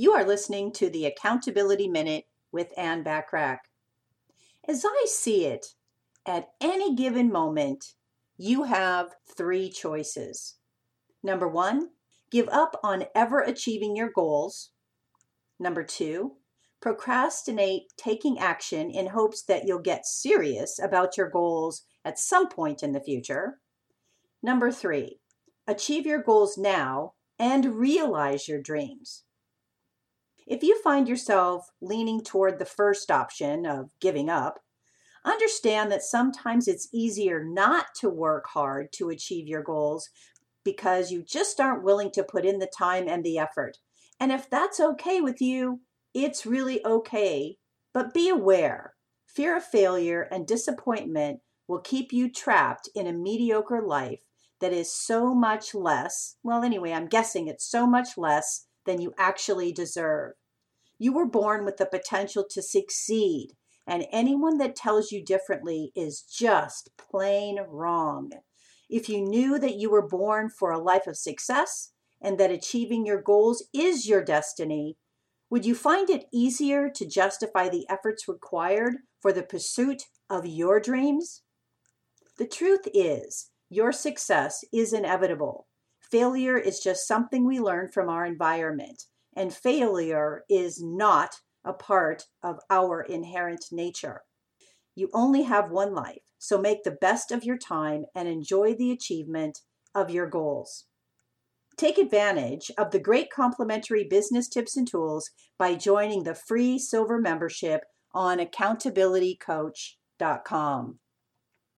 You are listening to the Accountability Minute with Ann Bachrach. As I see it, at any given moment, you have three choices. Number one, give up on ever achieving your goals. Number two, procrastinate taking action in hopes that you'll get serious about your goals at some point in the future. Number three, achieve your goals now and realize your dreams. If you find yourself leaning toward the first option of giving up, understand that sometimes it's easier not to work hard to achieve your goals because you just aren't willing to put in the time and the effort. And if that's okay with you, it's really okay. But be aware fear of failure and disappointment will keep you trapped in a mediocre life that is so much less. Well, anyway, I'm guessing it's so much less than you actually deserve. You were born with the potential to succeed, and anyone that tells you differently is just plain wrong. If you knew that you were born for a life of success and that achieving your goals is your destiny, would you find it easier to justify the efforts required for the pursuit of your dreams? The truth is, your success is inevitable. Failure is just something we learn from our environment, and failure is not a part of our inherent nature. You only have one life, so make the best of your time and enjoy the achievement of your goals. Take advantage of the great complimentary business tips and tools by joining the free silver membership on accountabilitycoach.com.